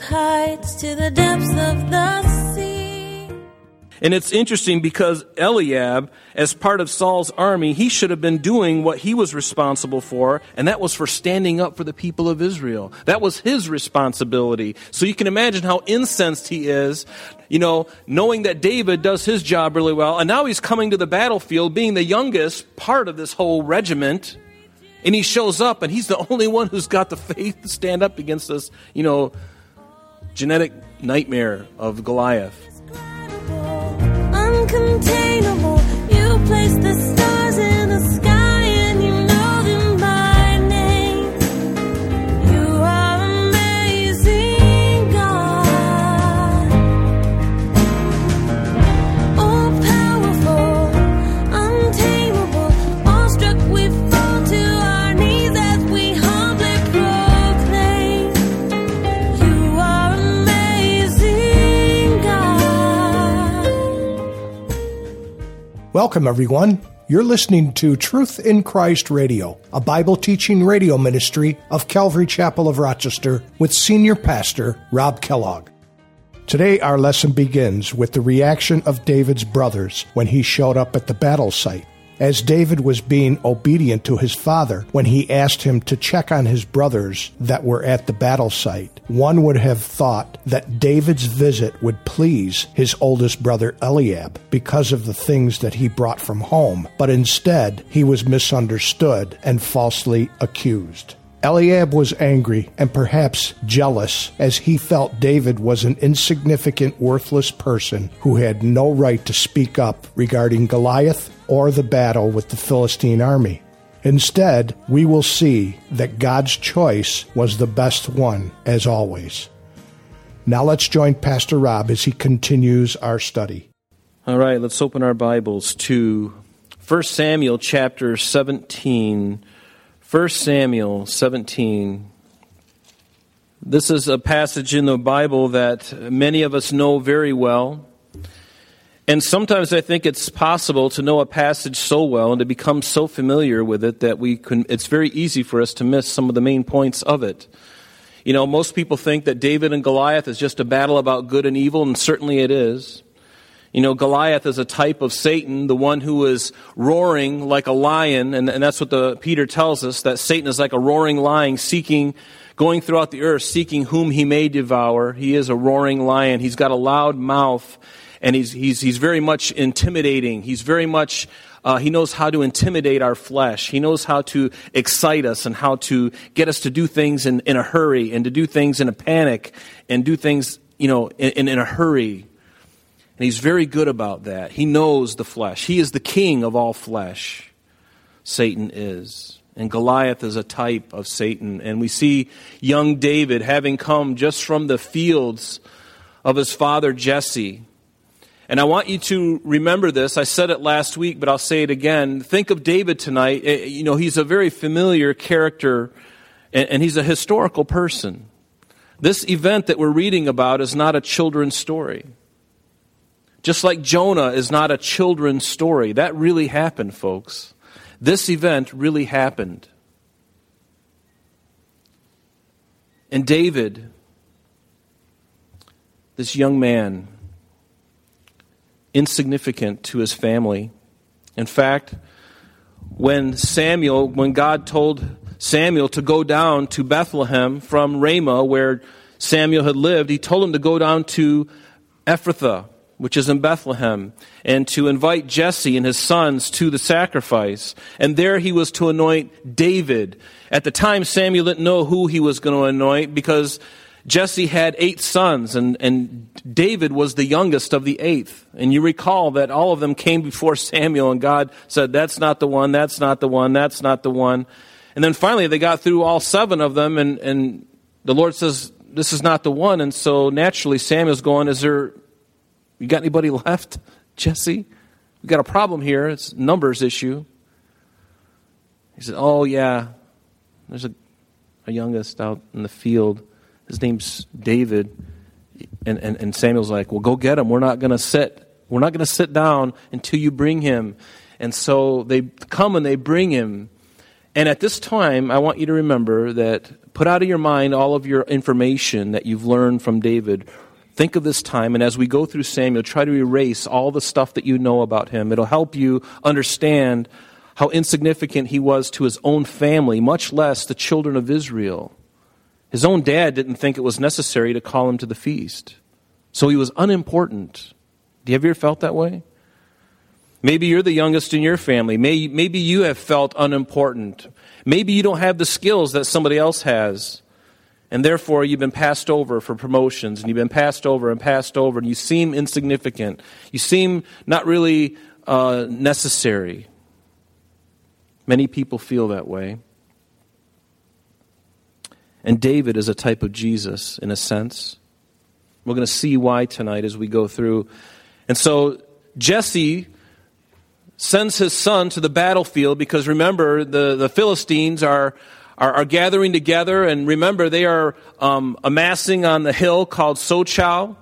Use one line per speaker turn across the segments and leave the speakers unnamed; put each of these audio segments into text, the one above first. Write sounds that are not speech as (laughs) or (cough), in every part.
with heights to the depths of the sea.
And it's interesting because Eliab, as part of Saul's army, he should have been doing what he was responsible for, and that was for standing up for the people of Israel. That was his responsibility. So you can imagine how incensed he is, you know, knowing that David does his job really well, and now he's coming to the battlefield, being the youngest part of this whole regiment. And he shows up, and he's the only one who's got the faith to stand up against this, you know, genetic nightmare of Goliath.
Uncontainable, you place the stars in the sky
Welcome, everyone. You're listening to Truth in Christ Radio, a Bible teaching radio ministry of Calvary Chapel of Rochester with Senior Pastor Rob Kellogg. Today, our lesson begins with the reaction of David's brothers when he showed up at the battle site. As David was being obedient to his father when he asked him to check on his brothers that were at the battle site, one would have thought that David's visit would please his oldest brother Eliab because of the things that he brought from home, but instead he was misunderstood and falsely accused. Eliab was angry and perhaps jealous as he felt David was an insignificant, worthless person who had no right to speak up regarding Goliath or the battle with the Philistine army. Instead, we will see that God's choice was the best one, as always. Now let's join Pastor Rob as he continues our study.
All right, let's open our Bibles to 1 Samuel chapter 17. 1 Samuel 17. This is a passage in the Bible that many of us know very well. And sometimes I think it's possible to know a passage so well and to become so familiar with it that we can, it's very easy for us to miss some of the main points of it. You know, most people think that David and Goliath is just a battle about good and evil, and certainly it is. You know, Goliath is a type of Satan, the one who is roaring like a lion, and, and that's what the Peter tells us, that Satan is like a roaring lion seeking, going throughout the earth, seeking whom he may devour. He is a roaring lion. He's got a loud mouth, and he's, he's, he's very much intimidating. He's very much, uh, he knows how to intimidate our flesh. He knows how to excite us and how to get us to do things in, in a hurry and to do things in a panic and do things, you know, in, in a hurry. And he's very good about that. He knows the flesh. He is the king of all flesh. Satan is. And Goliath is a type of Satan. And we see young David having come just from the fields of his father Jesse. And I want you to remember this. I said it last week, but I'll say it again. Think of David tonight. Eh, You know, he's a very familiar character, and and he's a historical person. This event that we're reading about is not a children's story. Just like Jonah is not a children's story. That really happened, folks. This event really happened. And David, this young man, insignificant to his family. In fact, when Samuel, when God told Samuel to go down to Bethlehem from Ramah, where Samuel had lived, he told him to go down to Ephrathah, which is in Bethlehem, and to invite Jesse and his sons to the sacrifice. And there he was to anoint David. At the time, Samuel didn't know who he was going to anoint because Jesse had eight sons, and, and David was the youngest of the eighth. And you recall that all of them came before (laughs) Samuel, and God said, That's not the one, that's not the one, that's not the one. And then finally, they got through all seven of them, and, and the Lord says, This is not the one. And so naturally, Samuel's going, Is there, you got anybody (laughs) left, Jesse? We got a problem here. It's numbers issue. He said, Oh, yeah, there's a, a youngest out in the field. His name's David. And, and, and Samuel's like, Well, go get him. We're not going to sit. We're not going to sit down until you bring him. And so they come and they bring him. And at this time, I want you to remember that put out of your mind all of your information that you've learned from David. Think of this time, and as we go through Samuel, try to erase all the stuff that you know about him. It'll help you understand how insignificant he was to his own family, much less the children of Israel. His own dad didn't think it was necessary to call him to the feast. So he was unimportant. Do you ever felt that way? Maybe you're the youngest in your family. Maybe you have felt unimportant. Maybe you don't have the skills that somebody else has. And therefore, you've been passed over for promotions, and you've been passed over and passed over, and you seem insignificant. You seem not really uh, necessary. Many people feel that way. And David is a type of Jesus, in a sense. We're going to see why tonight as we go through. And so, Jesse sends his son to the battlefield because remember, the, the Philistines are, are, are gathering together, and remember, they are um, amassing on the hill called Sochoh.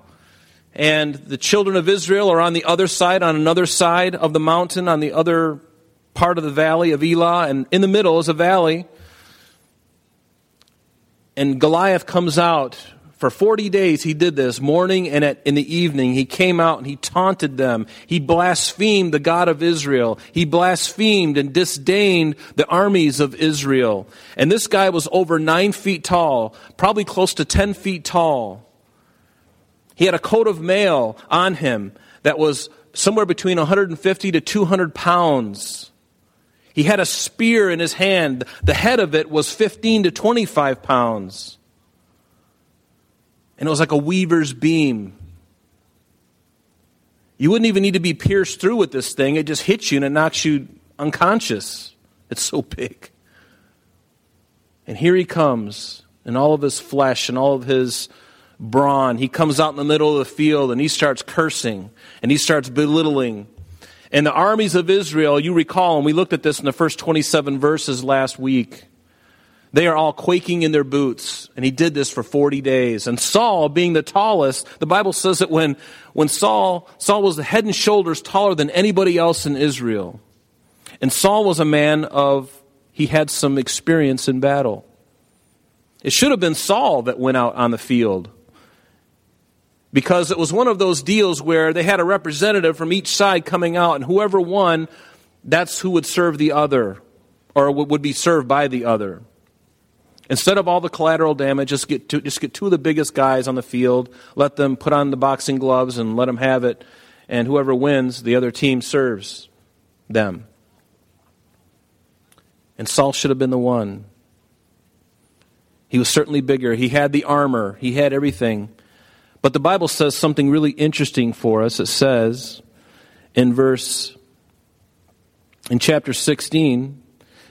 And the children of Israel are on the other side, on another side of the mountain, on the other part of the valley of Elah, and in the middle is a valley. And Goliath comes out for 40 days, he did this. Morning and at, in the evening, he came out and he taunted them. He blasphemed the God of Israel. He blasphemed and disdained the armies of Israel. And this guy was over nine feet tall, probably close to 10 feet tall. He had a coat of mail on him that was somewhere between 150 to 200 pounds. He had a spear in his hand. The head of it was 15 to 25 pounds and it was like a weaver's beam. You wouldn't even need to be pierced through with this thing, it just hits you and it knocks you unconscious. It's so big. And here he comes in all of his flesh and all of his brawn. He comes out in the middle of the field and he starts cursing and he starts belittling. And the armies of Israel, you recall, and we looked at this in the first 27 verses last week. They are all quaking in their boots. And he did this for 40 days. And Saul, being the tallest, the Bible says that when, when Saul, Saul was head and shoulders taller than anybody else in Israel. And Saul was a man of, he had some experience in battle. It should have been Saul that went out on the field. Because it was one of those deals where they had a representative from each side coming out, and whoever won, that's who would serve the other, or would be served by the other. Instead of all the collateral damage, just get, two, just get two of the biggest guys on the field, let them put on the boxing gloves and let them have it, and whoever wins, the other team serves them. And Saul should have been the one. He was certainly bigger. He had the armor, he had everything. But the Bible says something really interesting for us. It says in verse, in chapter 16,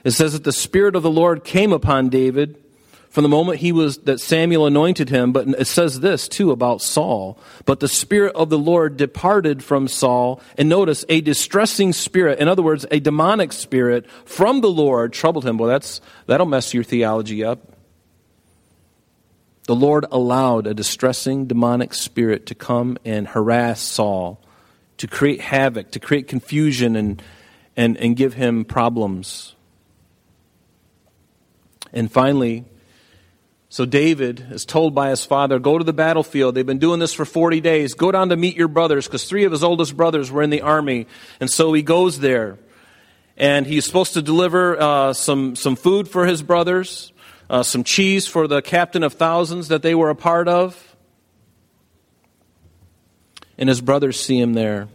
it says that the Spirit of the Lord came upon David from the moment he was that Samuel anointed him, but it says this too about Saul. But the spirit of the Lord departed from Saul, and notice a distressing spirit, in other words, a demonic spirit from the Lord troubled him. Well, that's that'll mess your theology up. The Lord allowed a distressing demonic spirit to come and harass Saul, to create havoc, to create confusion and and, and give him problems. And finally, so David is told by his father, Go to the battlefield. They've been doing this for 40 days. Go down to meet your brothers, because three of his oldest brothers were in the army. And so he goes there. And he's supposed to deliver uh, some, some food for his brothers, uh, some cheese for the captain of thousands that they were a part of. And his brothers see him there.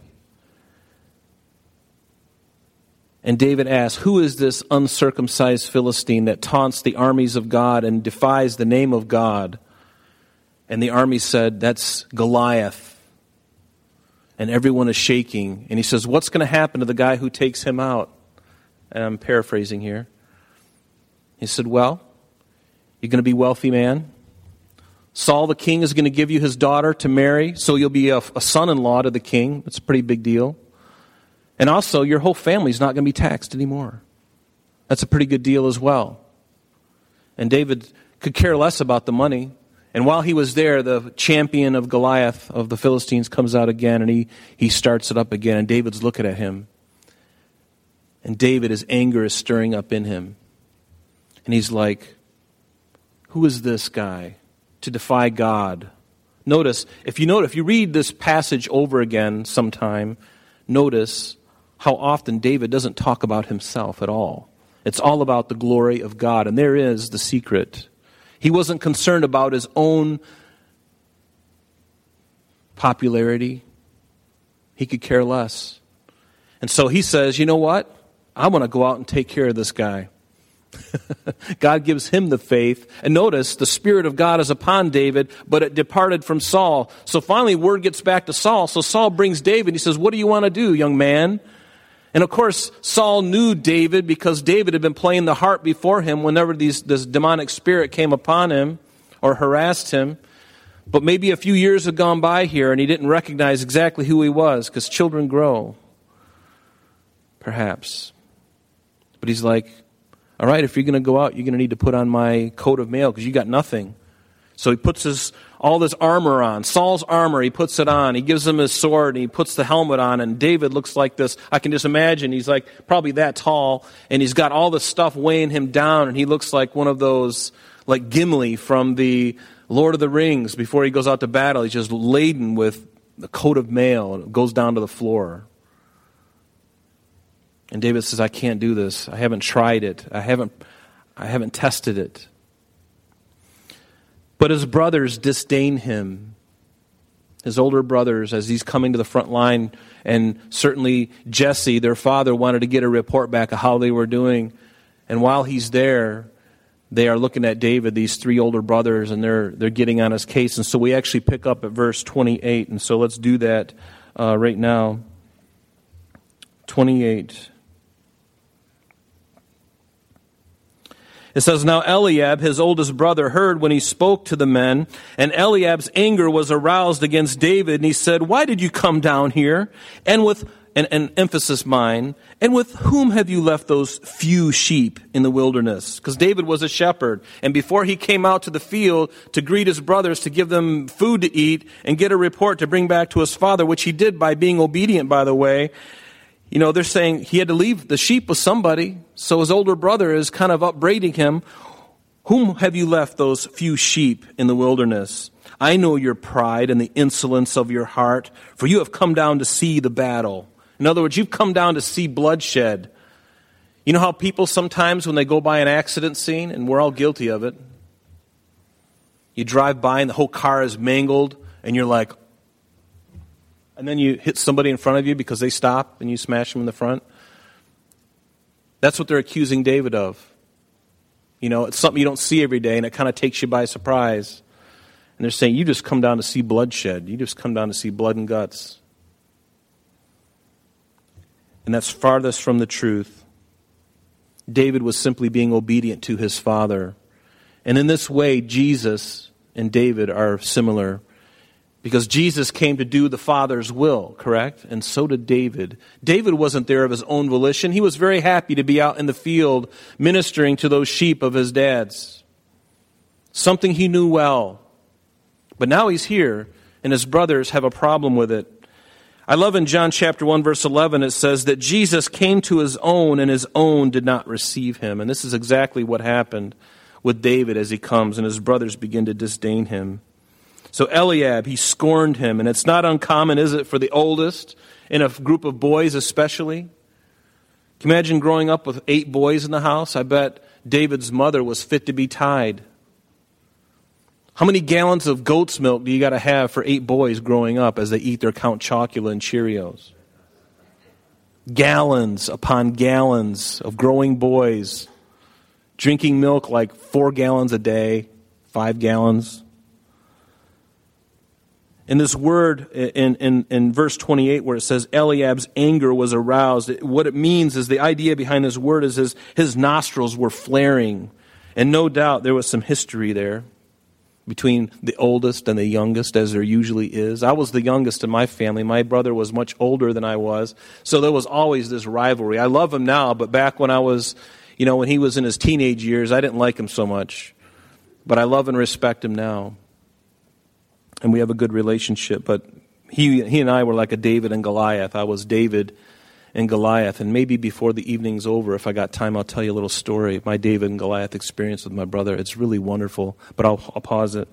And David asks, Who is this uncircumcised Philistine that taunts the armies of God and defies the name of God? And the army said, That's Goliath. And everyone is shaking. And he says, What's going to happen to the guy who takes him out? And I'm paraphrasing here. He said, Well, you're going to be wealthy man. Saul the king is going to give you his daughter to marry, so you'll be a, a son in law to the king. That's a pretty big deal. And also, your whole family's not going to be taxed anymore. That's a pretty good deal as well. And David could care less about the money. And while he was there, the champion of Goliath of the Philistines comes out again and he, he starts it up again. And David's looking at him. And David, his anger is stirring up in him. And he's like, Who is this guy to defy God? Notice, if you note, if you read this passage over again sometime, notice how often David doesn't talk about himself at all. It's all about the glory of God. And there is the secret. He wasn't concerned about his own popularity, he could care less. And so he says, You know what? I want to go out and take care of this guy. (laughs) God gives him the faith. And notice, the Spirit of God is upon David, but it departed from Saul. So finally, word gets back to Saul. So Saul brings David. He says, What do you want to do, young man? And of course, Saul knew David because David had been playing the harp before him whenever these, this demonic spirit came upon him or harassed him. But maybe a few years had gone by here and he didn't recognize exactly who he was because children grow. Perhaps. But he's like, all right, if you're going to go out, you're going to need to put on my coat of mail because you got nothing. So he puts his, all this armor on. Saul's armor, he puts it on. He gives him his sword and he puts the helmet on. And David looks like this. I can just imagine he's like probably that tall and he's got all the stuff weighing him down and he looks like one of those, like Gimli from the Lord of the Rings before he goes out to battle. He's just laden with the coat of mail and it goes down to the floor. And David says, I can't do this. I haven't tried it. I haven't, I haven't tested it. But his brothers disdain him. His older brothers, as he's coming to the front line, and certainly Jesse, their father, wanted to get a report back of how they were doing. And while he's there, they are looking at David, these three older brothers, and they're, they're getting on his case. And so we actually pick up at verse 28. And so let's do that uh, right now. 28. It says, Now Eliab, his oldest brother, heard when he spoke to the men, and Eliab's anger was aroused against David, and he said, Why did you come down here? And with an, emphasis mine, and with whom have you left those few sheep in the wilderness? Because David was a shepherd, and before he came out to the field to greet his brothers, to give them food to eat, and get a report to bring back to his father, which he did by being obedient, by the way, you know, they're saying he had to leave the sheep with somebody. So his older brother is kind of upbraiding him. Whom have you left those few sheep in the wilderness? I know your pride and the insolence of your heart, for you have come down to see the battle. In other words, you've come down to see bloodshed. You know how people sometimes, when they go by an accident scene, and we're all guilty of it, you drive by and the whole car is mangled, and you're like, and then you hit somebody in front of you because they stop and you smash them in the front. That's what they're accusing David of. You know, it's something you don't see every day and it kind of takes you by surprise. And they're saying, You just come down to see bloodshed. You just come down to see blood and guts. And that's farthest from the truth. David was simply being obedient to his father. And in this way, Jesus and David are similar. Because Jesus came to do the Father's will, correct? And so did David. David wasn't there of his own volition. He was very happy to be out in the field ministering to those sheep of his dad's. Something he knew well. But now he's here, and his brothers have a problem with it. I love in John chapter 1 verse 11 it says that Jesus came to his own and his own did not receive him. And this is exactly what happened with David as he comes and his brothers begin to disdain him. So Eliab, he scorned him. And it's not uncommon, is it, for the oldest in a group of boys especially? Can you imagine growing up with eight boys in the house? I bet David's mother was fit to be tied. How many gallons of goat's milk do you got to have for eight boys growing up as they eat their Count Chocula and Cheerios? Gallons upon gallons of growing boys drinking milk like four gallons a day, five gallons. In this word in, in, in verse 28 where it says Eliab's anger was aroused, what it means is the idea behind this word is his, his nostrils were flaring. And no doubt there was some history there between the oldest and the youngest, as there usually is. I was the youngest in my family. My brother was much older than I was. So there was always this rivalry. I love him now, but back when I was, you know, when he was in his teenage years, I didn't like him so much. But I love and respect him now and we have a good relationship. But he, he and I were like a David and Goliath. I was David, and Goliath. And maybe before the evening's over, if I got time, I'll tell you a little story my David and Goliath experience with my brother. It's really wonderful, but I'll, I'll pause it.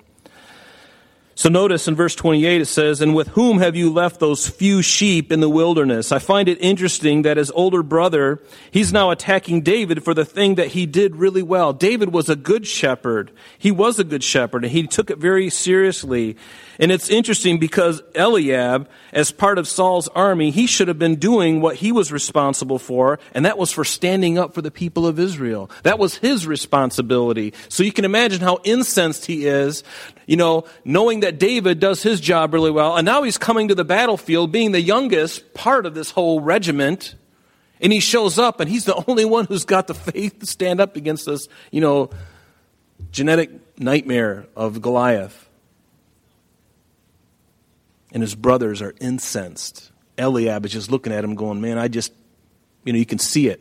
So notice in verse 28 it says, And with whom have you left those few sheep in the wilderness? I find it interesting that his older brother, he's now attacking David for the thing that he did really well. David was a good shepherd. He was a good shepherd and he took it very seriously. And it's interesting because Eliab, as part of Saul's army, he should have been doing what he was responsible for, and that was for standing up for the people of Israel. That was his responsibility. So you can imagine how incensed he is, you know, knowing that David does his job really well, and now he's coming to the battlefield, being the youngest part of this whole regiment, and he shows up, and he's the (laughs) only one who's got the faith to stand up against this, you know, genetic nightmare of Goliath and his brothers are incensed. Eliab is just looking at him, going, Man, I just, you know, you can see it.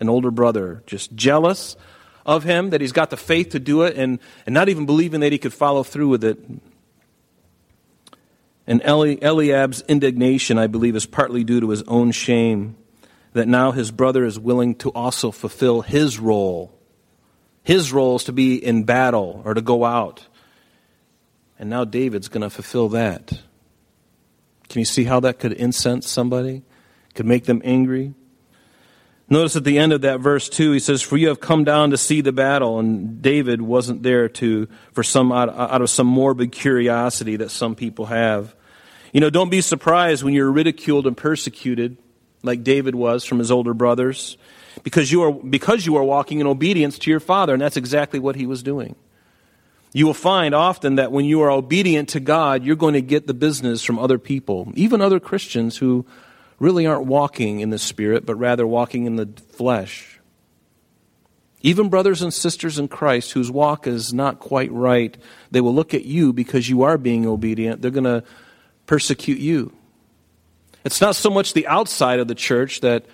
An older brother, just jealous of him that he's got the faith to do it and, and not even believing that he could follow through with it. And Eli, Eliab's indignation, I believe, is partly due to his own shame that now his brother is willing to also fulfill his role. His role is to be in battle or to go out. And now David's going to fulfill that. Can you see how that could incense somebody? Could make them angry? Notice at the end of that verse too, he says, "For you have come down to see the battle," and David wasn't there to for some out, out of some morbid curiosity that some people have. You know, don't be surprised when you're ridiculed and persecuted, like David was from his older brothers, because you are because you are walking in obedience to your father, and that's exactly what he was doing. You will find often that when you are obedient to God, you're going to get the business from other people, even other Christians who really aren't walking in the Spirit, but rather walking in the flesh. Even brothers and sisters in Christ whose walk is not quite right, they will look at you because you are being obedient. They're going to persecute you. It's not so much the outside of the church that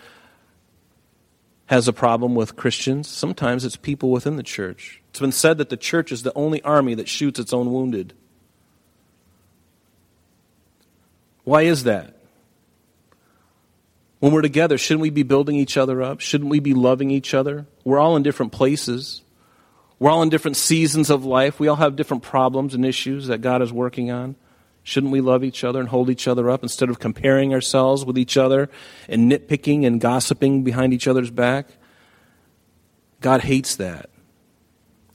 has a problem with Christians, sometimes it's people within the church. It's been said that the church is the only army that shoots its own wounded. Why is that? When we're together, shouldn't we be building each other up? Shouldn't we be loving each other? We're all in different places. We're all in different seasons of life. We all have different problems and issues that God is working on. Shouldn't we love each other and hold each other up instead of comparing ourselves with each other and nitpicking and gossiping behind each other's back? God hates that.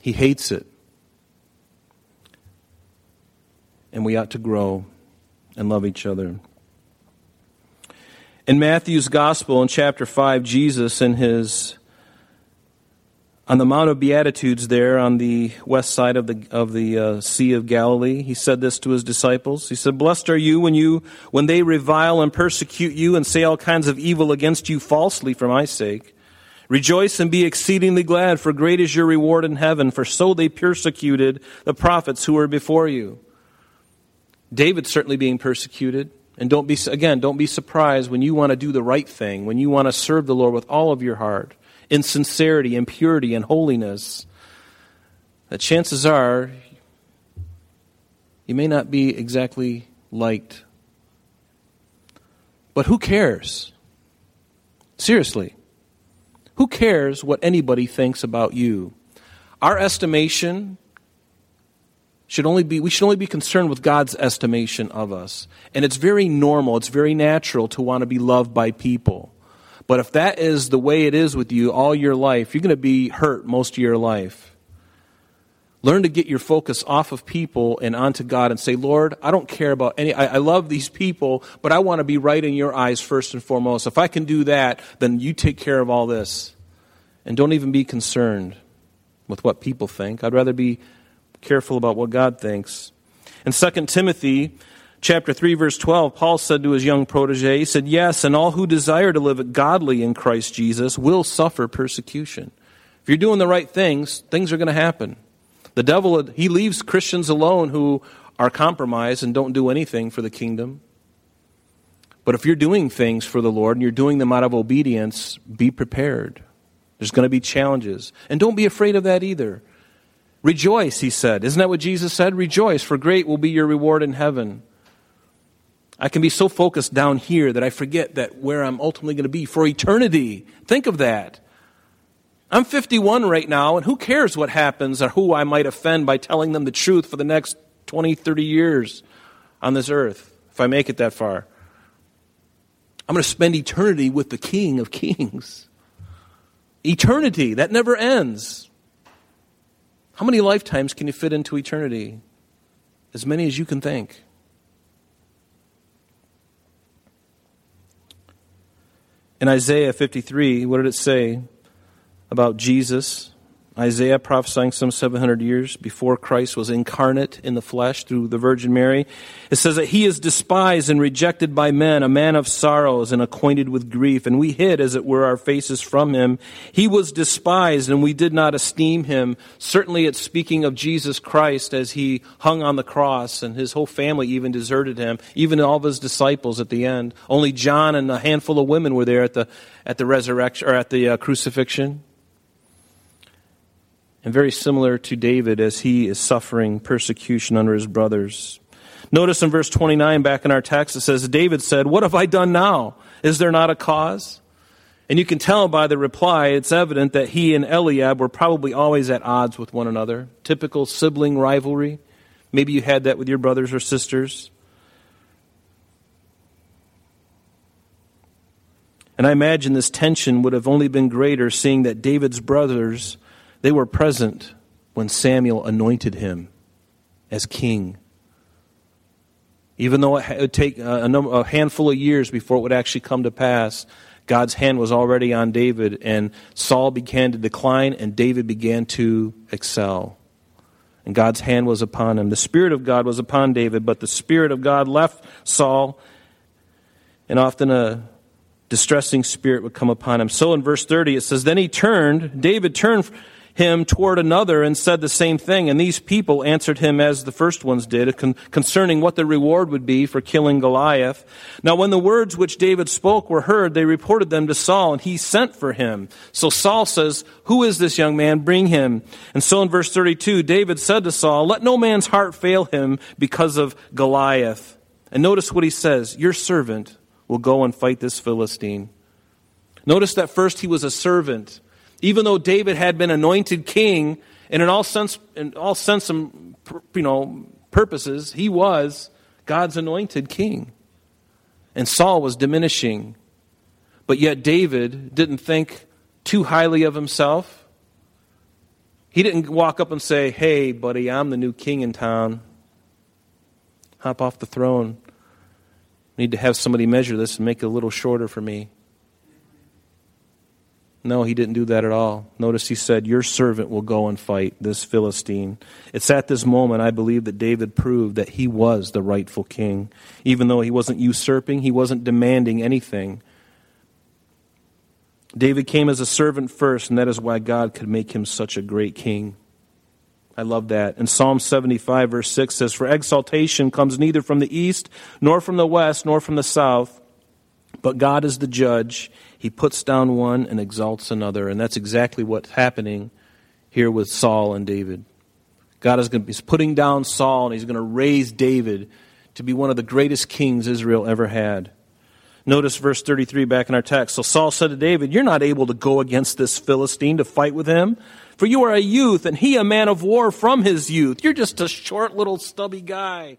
He hates it. And we ought to grow and love each other. In Matthew's Gospel, in chapter 5, Jesus, in his on the Mount of Beatitudes, there on the west side of the of the uh, Sea of Galilee, he said this to his disciples. He said, "Blessed are you when you when they revile and persecute you and say all kinds of evil against you falsely for my sake." Rejoice and be exceedingly glad, for great is your reward in heaven, for so they persecuted the prophets who were before you. David certainly being persecuted. And don't be, again, don't be surprised when you want to do the right thing, when you want to serve the Lord with all of your heart, in sincerity and purity and holiness, that chances are you may not be exactly liked. But who cares? Seriously. Who cares what anybody thinks about you? Our estimation should only be we should only be concerned with God's estimation of us. And it's very normal, it's very natural to want to be loved by people. But if that is the way it is with you all your life, you're going to be hurt most of your life. Learn to get your focus off of people and onto God and say, Lord, I don't care about any, I, I, love these people, but I want to be right in your eyes first and foremost. If I can do that, then you take care of all this. And don't even be concerned with what people think. I'd rather be careful about what God thinks. In 2 Timothy chapter 3 verse 12, Paul said to his young protege, he said, "Yes, and all who desire to live godly in Christ Jesus will suffer persecution." If you're doing the right things, things are going to happen. The devil, he leaves Christians alone who are compromised and don't do anything for the kingdom. But if you're doing things for the Lord and you're doing them out of obedience, be prepared. There's going to be challenges. And don't be afraid of that either. Rejoice, he said. Isn't that what Jesus said? Rejoice, for great will be your reward in heaven. I can be so focused down here that I forget that where I'm ultimately going to be for eternity. Think of that. I'm 51 right now, and who cares what happens or who I might offend by telling them the truth for the next 20, 30 years on this earth, if I make it that far? I'm going to spend eternity with the King of Kings. Eternity, that never ends. How many lifetimes can you fit into eternity? As many as you can think. In Isaiah 53, what did it say about Jesus? Isaiah prophesying some 700 years before Christ was incarnate in the flesh through the Virgin Mary. It says that he is despised and rejected by men, a man of sorrows and acquainted with grief, and we hid, as it were, our faces from him. He was despised and we did not esteem him. Certainly it's speaking of Jesus Christ as he hung on the cross and his whole family even deserted him, even all of his disciples at the end. Only John and a handful of women were there at the, at the resurrection, or at the uh, crucifixion and very similar to David as he is suffering persecution under his brothers. Notice in verse 29 back in our text, it says, David said, What have I done now? Is there not a cause? And you can tell by the reply, it's evident that he and Eliab were probably always at odds with one another. Typical sibling rivalry. Maybe you had that with your brothers or sisters. And I imagine this tension would have only been greater seeing that David's brothers they were present when Samuel anointed him as king. Even though it would take uh, a, number, a handful of years before it would actually come to pass, God's hand was already on David, and Saul began to decline, and David began to excel. And God's hand was upon him. The Spirit of God was upon David, but the Spirit of God left Saul, and often a distressing spirit would come upon him. So in verse 30, it says, Then he turned, David turned him toward another and said the same thing. And these people answered him as the first ones did con- concerning what the reward would be for killing Goliath. Now, when the words which David spoke were heard, they reported them to Saul, and he sent for him. So Saul says, Who is this young man? Bring him. And so in verse 32, David said to Saul, Let no man's heart fail him because of Goliath. And notice what he says Your servant will go and fight this Philistine. Notice that first he was a servant even though David had been anointed king, and in all sense, in all sense, and you know, purposes, he was God's anointed king. And Saul was diminishing. But yet David didn't think too highly of himself. He didn't walk up and say, Hey, buddy, I'm the new king in town. Hop off the throne. Need to have somebody measure this and make it a little shorter for me. No, he didn't do that at all. Notice he said, Your servant will go and fight this Philistine. It's at this moment, I believe, that David proved that he was the rightful king. Even though he wasn't usurping, he wasn't demanding anything. David came as a servant first, and that is why God could make him such a great king. I love that. And Psalm 75, verse 6 says, For exaltation comes neither from the east, nor from the west, nor from the south, but God is the judge. He puts down one and exalts another. And that's exactly what's happening here with Saul and David. God is going to, be putting down Saul and he's going to raise David to be one of the greatest kings Israel ever had. Notice verse 33 back in our text. So Saul said to David, You're not able to go against this Philistine to fight with him, for you are a youth, and he a man of war from his youth. You're just a short little stubby guy.